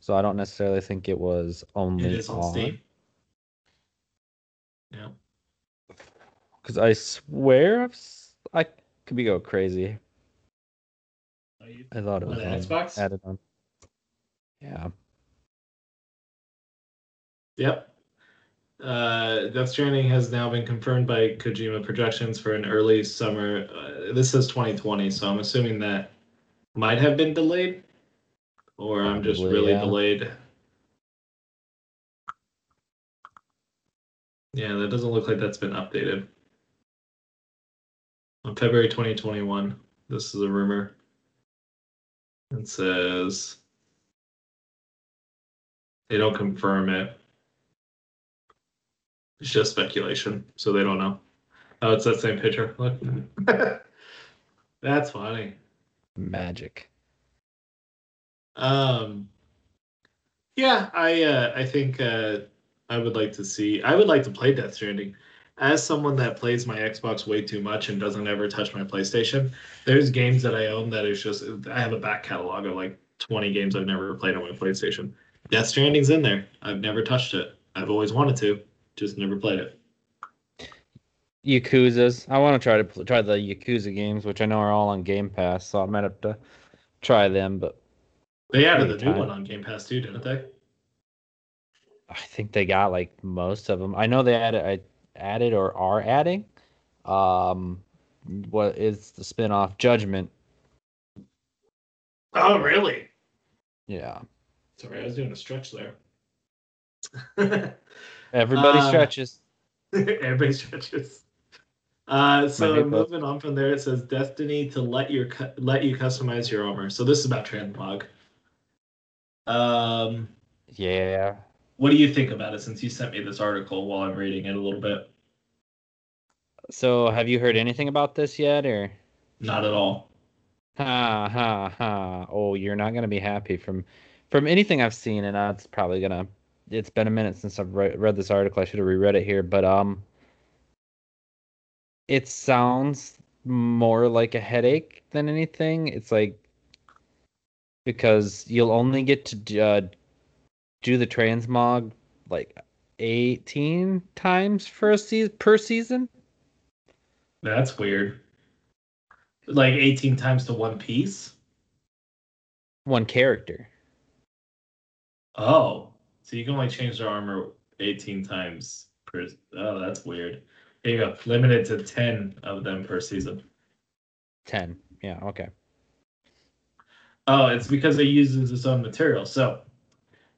so I don't necessarily think it was only It is on Steam. Yeah. Because I swear I've, I could be go crazy. I thought it was on- Xbox? added on. Yeah. Yep. Uh, Death Stranding has now been confirmed by Kojima Productions for an early summer. Uh, this says 2020, so I'm assuming that might have been delayed, or I'm just really yeah. delayed. Yeah, that doesn't look like that's been updated. On February 2021, this is a rumor. It says they don't confirm it. It's just speculation, so they don't know. Oh, it's that same picture. Look. That's funny. Magic. Um Yeah, I uh I think uh I would like to see I would like to play Death Stranding. As someone that plays my Xbox way too much and doesn't ever touch my PlayStation, there's games that I own that is just I have a back catalog of like 20 games I've never played on my PlayStation. Death Stranding's in there. I've never touched it. I've always wanted to, just never played it. Yakuza's. I want to try to pl- try the Yakuza games, which I know are all on Game Pass, so I might have to try them. But They added the new one on Game Pass too, didn't they? I think they got like most of them. I know they added, I added or are adding. Um, what is the spin-off Judgment? Oh, really? Yeah, Sorry, I was doing a stretch there. everybody Uh, stretches. Everybody stretches. Uh, so moving on from there, it says Destiny to let your cu- let you customize your armor. So this is about transmog. Um, Yeah. what do you think about it? Since you sent me this article while I'm reading it a little bit, So, have you heard anything about this yet, or? not at all. Ha ha ha! Oh, you're not gonna be happy from from anything I've seen, and that's probably gonna. It's been a minute since I've re- read this article. I should have reread it here, but um, it sounds more like a headache than anything. It's like because you'll only get to uh, do the transmog like 18 times for a season per season. That's weird. Like 18 times to one piece. One character. Oh, so you can only change their armor 18 times per. Oh, that's weird. Here you go. Limited to 10 of them per season. 10. Yeah. Okay. Oh, it's because it uses its own material. So,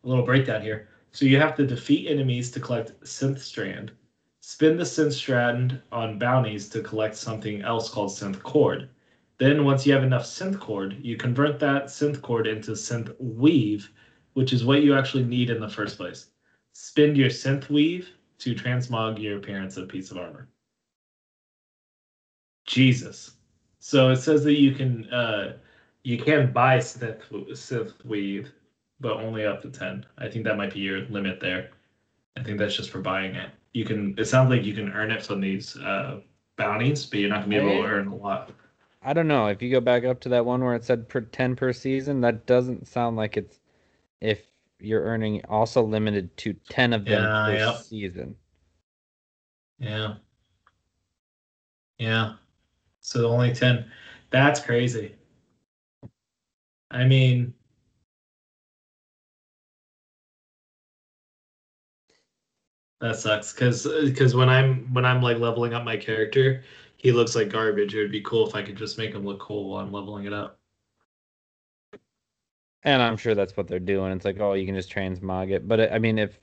a little breakdown here. So you have to defeat enemies to collect synth strand, spin the synth strand on bounties to collect something else called synth cord. Then, once you have enough synth cord, you convert that synth cord into synth weave which is what you actually need in the first place. Spend your synth weave to transmog your appearance of piece of armor. Jesus. So it says that you can uh, you can buy synth, synth weave, but only up to ten. I think that might be your limit there. I think that's just for buying it. You can. It sounds like you can earn it from these uh, bounties, but you're not gonna be able to earn a lot. I don't know. If you go back up to that one where it said per 10 per season, that doesn't sound like it's if you're earning also limited to 10 of them Yeah, per yep. season. Yeah. Yeah. So only 10. That's crazy. I mean, that sucks cuz uh, cuz when I'm when I'm like leveling up my character, he looks like garbage. It would be cool if I could just make him look cool while I'm leveling it up. And I'm sure that's what they're doing. It's like, oh, you can just transmog it. But I mean, if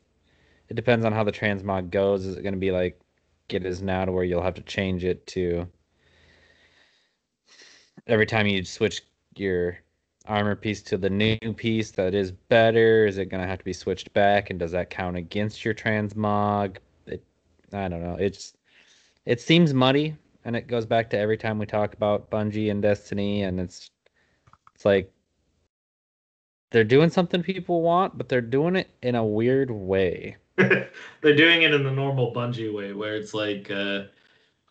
it depends on how the transmog goes, is it going to be like it is now to where you'll have to change it to every time you switch your armor piece to the new piece that is better? Is it going to have to be switched back? And does that count against your transmog? It, I don't know. It's it seems muddy, and it goes back to every time we talk about Bungie and Destiny, and it's it's like they're doing something people want, but they're doing it in a weird way. They're doing it in the normal Bungie way, where it's like uh,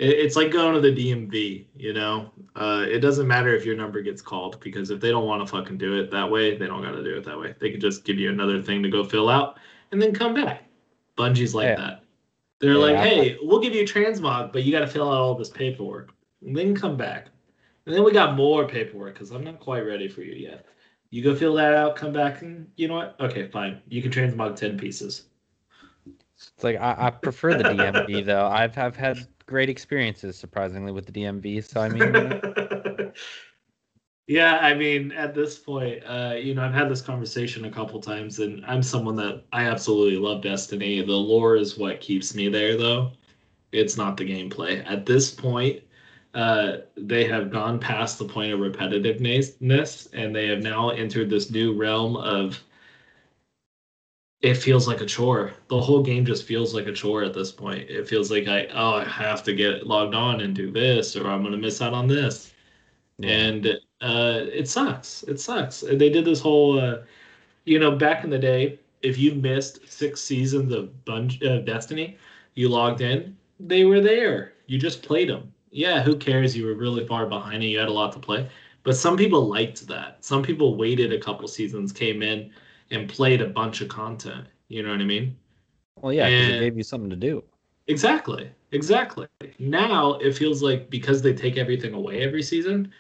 it, it's like going to the DMV. You know, uh, it doesn't matter if your number gets called because if they don't want to fucking do it that way, they don't got to do it that way. They can just give you another thing to go fill out and then come back. Bungie's like Yeah. that. They're Yeah, like, I- hey, we'll give you transmog, but you got to fill out all this paperwork, and then come back. And then we got more paperwork because I'm not quite ready for you yet. You go fill that out, come back, and you know what? Okay, fine. You can transmog ten pieces. It's like I, I prefer the DMV though. I've I've had great experiences surprisingly with the DMV. So I mean, yeah, I mean, at this point, uh, you know, I've had this conversation a couple times, and I'm someone that I absolutely love Destiny. The lore is what keeps me there, though. It's not the gameplay. At this point, uh, they have gone past the point of repetitiveness, and they have now entered this new realm of. It feels like a chore. The whole game just feels like a chore at this point. It feels like I oh I have to get logged on and do this, or I'm gonna miss out on this and uh, it sucks. It sucks. They did this whole, uh, you know, back in the day, if you missed six seasons of Bunge- uh, Destiny, you logged in, they were there. You just played them. Yeah, who cares? You were really far behind and you had a lot to play. But some people liked that. Some people waited a couple seasons, came in, and played a bunch of content. You know what I mean? well, yeah, it gave you something to do. Exactly. Exactly. Now it feels like because they take everything away every season,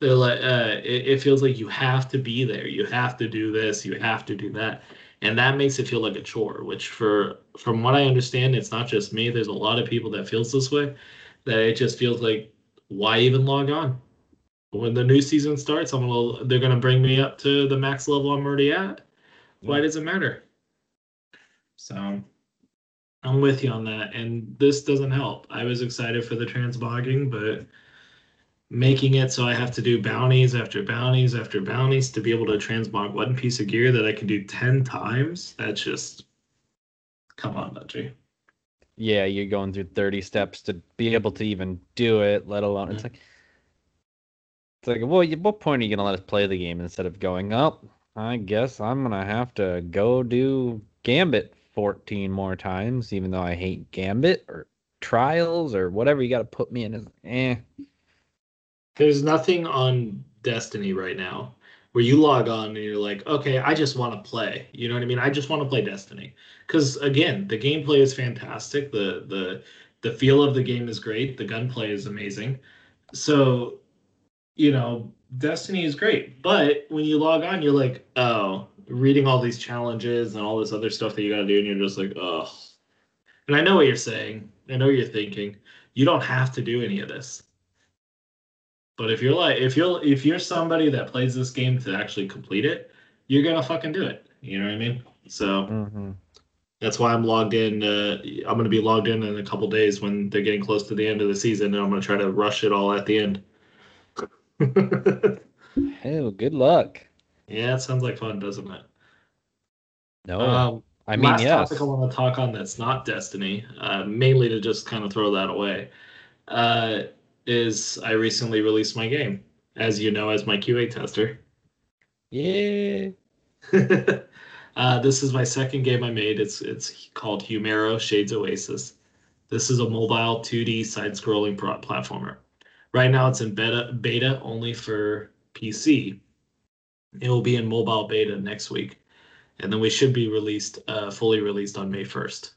they're like uh it, it feels like you have to be there. You have to do this, you have to do that. And that makes it feel like a chore, which for from what I understand, it's not just me. There's a lot of people that feels this way. That it just feels like why even log on? When the new season starts, I'm gonna they're gonna bring me up to the max level I'm already at. Why does it matter? So I'm with you on that, and this doesn't help. I was excited for the transbogging, but making it so I have to do bounties after bounties after bounties to be able to transmog one piece of gear that I can do ten times. That's just come on, Bungie. Yeah, you're going through 30 steps to be able to even do it, let alone it's Mhm. like it's like, well, at what point are you gonna let us play the game instead of going, oh, I guess I'm gonna have to go do Gambit 14 more times, even though I hate Gambit or Trials or whatever you got to put me in. Is eh. There's nothing on Destiny right now where you log on and you're like, okay, I just want to play. You know what I mean? I just want to play Destiny. Because again, the gameplay is fantastic. The the the feel of the game is great. The gunplay is amazing. So, you know, Destiny is great. But when you log on, you're like, oh, reading all these challenges and all this other stuff that you gotta do, and you're just like, oh. And I know what you're saying. I know what you're thinking. You don't have to do any of this. But if you're like if you're if you're somebody that plays this game to actually complete it, you're gonna fucking do it. You know what I mean? So hmm that's why I'm logged in. Uh, I'm gonna be logged in in a couple days when they're getting close to the end of the season, and I'm gonna try to rush it all at the end. Oh, good luck. yeah, it sounds like fun, doesn't it? No, Um, I mean last yes. topic I want to talk on that's not Destiny, uh, mainly to just kind of throw that away, uh, is I recently released my game, as you know, as my QA tester. Yeah. uh, this is my second game I made. It's it's called Humero Shades Oasis. This is a mobile 2D side-scrolling pro- platformer. Right now, it's in beta beta only for PC. It will be in mobile beta next week, and then we should be released, uh, fully released on May 1st.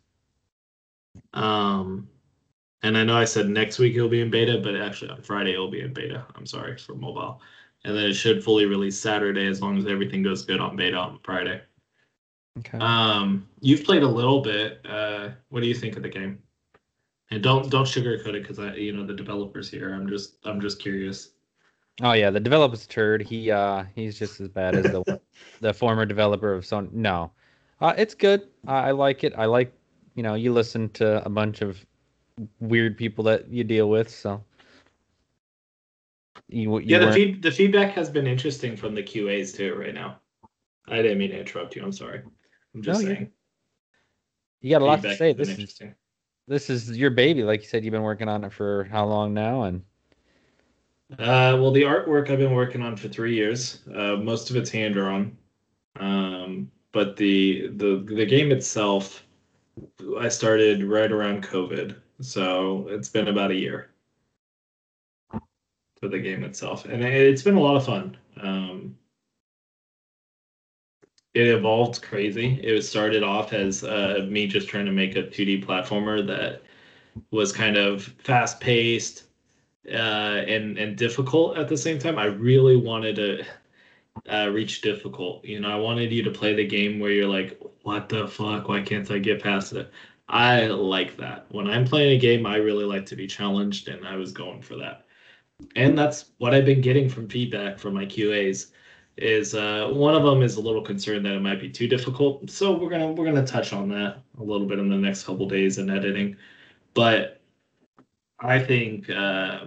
Um, and I know I said next week it'll be in beta, but actually on Friday it'll be in beta. I'm sorry for mobile and then it should fully release Saturday as long as everything goes good on beta on Friday. Okay. Um, you've played a little bit. Uh, what do you think of the game? And don't don't sugarcoat it because I, you know, the developers here. I'm just I'm just curious. oh yeah, the developer's a turd. He uh he's just as bad as the the former developer of Sony. No, uh, it's good. I, I like it. I like you know you listen to a bunch of weird people that you deal with, so you, you yeah, the feed the feedback has been interesting from the QAs too right now. I didn't mean to interrupt you. I'm sorry. I'm just No, saying. you got a lot to say. This is this is your baby, like you said. You've been working on it for how long now? And Uh, well, the artwork I've been working on for three years. Uh, most of it's hand drawn, um, but the the the game itself, I started right around COVID, so it's been about a year for the game itself, and it, it's been a lot of fun. Um, it evolved crazy. It was started off as uh, me just trying to make a 2D platformer that was kind of fast paced uh, and and difficult at the same time. I really wanted to uh, reach difficult. You know, I wanted you to play the game where you're like, "What the fuck? Why can't I get past it?" I like that. When I'm playing a game, I really like to be challenged, and I was going for that. And that's what I've been getting from feedback from my QAs. Is uh, one of them is a little concerned that it might be too difficult. So we're gonna we're gonna touch on that a little bit in the next couple days in editing. But I think uh,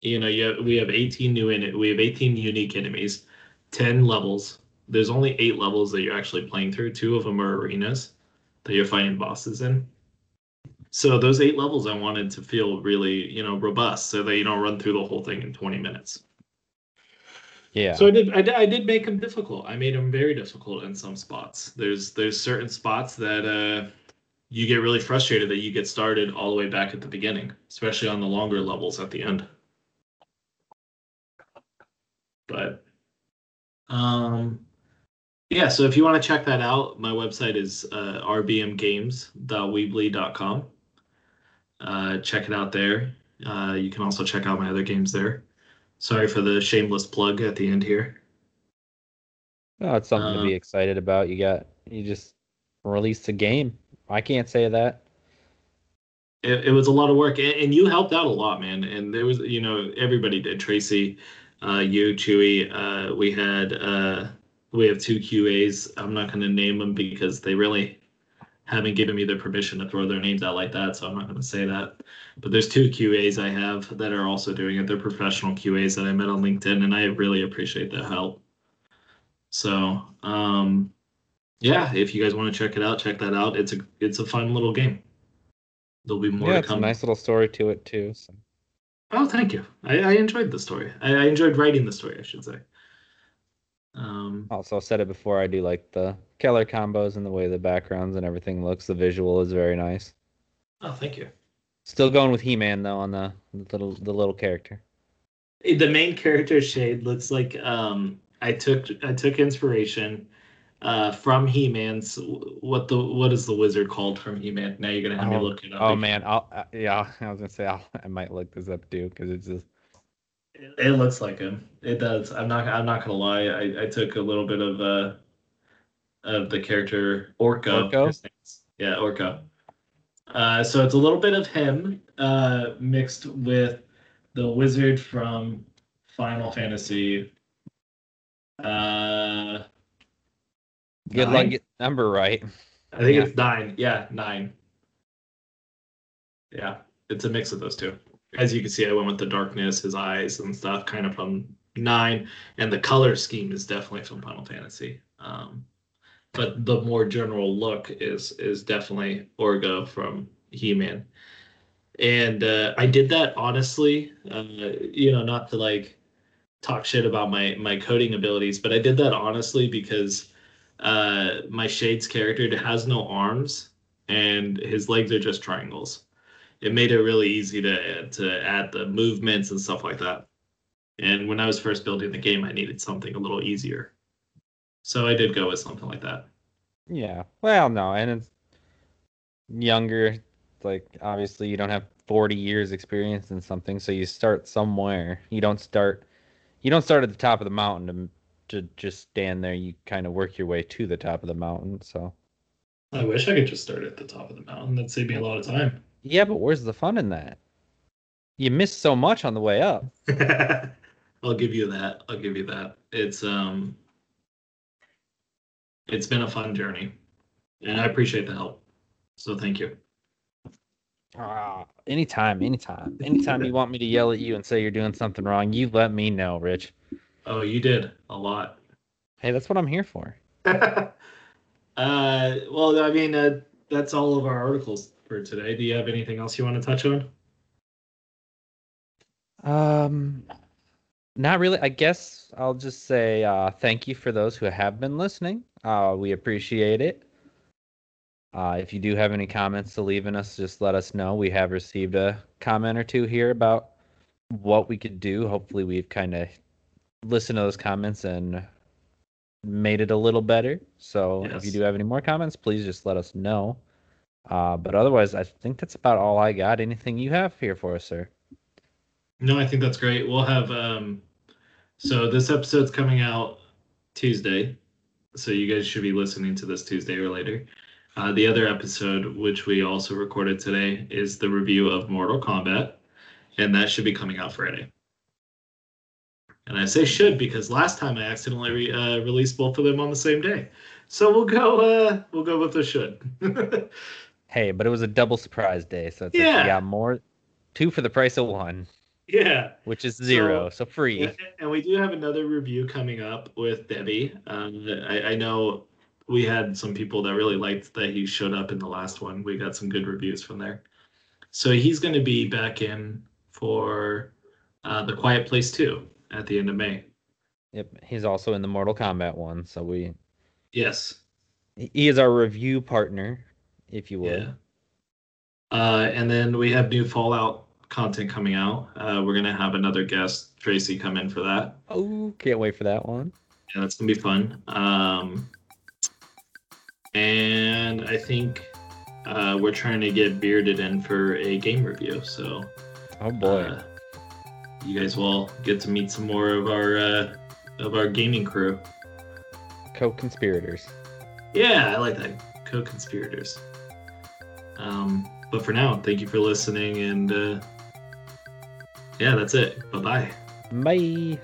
you know you have, we have 18 new in we have 18 unique enemies, 10 levels. There's only eight levels that you're actually playing through. Two of them are arenas that you're fighting bosses in. So those eight levels I wanted to feel really you know robust, so that you don't run through the whole thing in 20 minutes. yeah, So I did, I did. I did make them difficult. I made them very difficult in some spots. There's there's certain spots that uh, you get really frustrated that you get started all the way back at the beginning, especially on the longer levels at the end. But um, yeah. So if you want to check that out, my website is uh, rbmgames.weebly.com. Uh, check it out there. Uh, you can also check out my other games there. Sorry for the shameless plug at the end here. oh, it's something to be excited about. You got you just released a game. I can't say that. It, it was a lot of work, and, and you helped out a lot, man. And there was, you know, everybody did. Tracy, uh, you, Chewy. Uh, we had, uh, we have two QAs. I'm not going to name them because they really haven't given me their permission to throw their names out like that. So I'm not going to say that. But there's two QAs I have that are also doing it. They're professional QAs that I met on LinkedIn, and I really appreciate the help. So, um, yeah, if you guys want to check it out, check that out. It's a it's a fun little game. There'll be more yeah, to it's a nice little story to it too. So. Oh, thank you. I, I enjoyed the story. I, I enjoyed writing the story, I should say. Um, Also said it before. I do like the Keller combos and the way the backgrounds and everything looks. The visual is very nice. oh, thank you. Still going with He-Man though on the, the little the little character. The main character shade looks like um, I took I took inspiration uh, from He-Man's. What the what is the wizard called from He-Man? Now you're gonna have me Oh, look it up. Oh again. man, I'll uh, yeah. I was gonna say I'll, I might look this up too because it's just It, looks like him. It does. I'm not. I'm not gonna lie. I, I took a little bit of uh of the character Orko. Orko? Yeah, Orko. Uh, so it's a little bit of him uh, mixed with the wizard from Final Fantasy. Uh, good Nine? luck get number right. I think Yeah. it's nine. Yeah, nine. Yeah, it's a mix of those two. As you can see, I went with the darkness, his eyes and stuff, kind of from nine, and the color scheme is definitely from Final Fantasy. Um, but the more general look is is definitely Orko from He-Man. And uh, I did that honestly, uh, you know, not to like talk shit about my my coding abilities, but I did that honestly because uh, my Shades character has no arms and his legs are just triangles. It made it really easy to to add the movements and stuff like that. And when I was first building the game, I needed something a little easier. So I did go with something like that. Yeah. Well, no, and it's younger. Like obviously, you don't have 40 years experience in something, so you start somewhere. You don't start. You don't start at the top of the mountain to to just stand there. You kind of work your way to the top of the mountain. So. I wish I could just start at the top of the mountain. That'd save me a lot of time. Yeah, but where's the fun in that? You miss so much on the way up. I'll give you that. I'll give you that. It's um it's been a fun journey. And I appreciate the help. So thank you. Ah, anytime, anytime. Anytime you want me to yell at you and say you're doing something wrong, you let me know, Rich. Oh, you did a lot. Hey, that's what I'm here for. uh well, I mean, uh, that's all of our articles for today. Do you have anything else you want to touch on? Um not really. I guess I'll just say uh, thank you for those who have been listening. Uh, we appreciate it. Uh, if you do have any comments to leave in us, just let us know. We have received a comment or two here about what we could do. Hopefully, we've kind of listened to those comments and made it a little better. So, yes. if you do have any more comments, please just let us know. Uh, but otherwise, I think that's about all I got. Anything you have here for us, sir? No, I think that's great. We'll have um so this episode's coming out Tuesday. So you guys should be listening to this Tuesday or later. Uh, the other episode, which we also recorded today, is the review of Mortal Kombat, and that should be coming out Friday. And I say should because last time I accidentally re- uh, released both of them on the same day. So we'll go. Uh, we'll go with the should. hey, but it was a double surprise day, so it's yeah. like got more, two for the price of one. Yeah. Which is zero, so, so free. And we do have another review coming up with Debbie. Um, I, I know we had some people that really liked that he showed up in the last one. We got some good reviews from there. So he's going to be back in for uh, the Quiet Place 2 at the end of May. Yep, he's also in the Mortal Kombat one. So we. Yes. He is our review partner, if you will. Yeah. Uh, and then we have new Fallout content coming out. Uh, we're gonna have another guest, Tracy, come in for that. Oh, can't wait for that one. Yeah, that's gonna be fun. Um, and I think uh, we're trying to get Bearded in for a game review. So, oh boy, uh, you guys will get to meet some more of our uh, of our gaming crew. Co-conspirators. Yeah, I like that. Co-conspirators. Um, but for now, thank you for listening and. Uh, yeah, that's it. Bye-bye. Bye.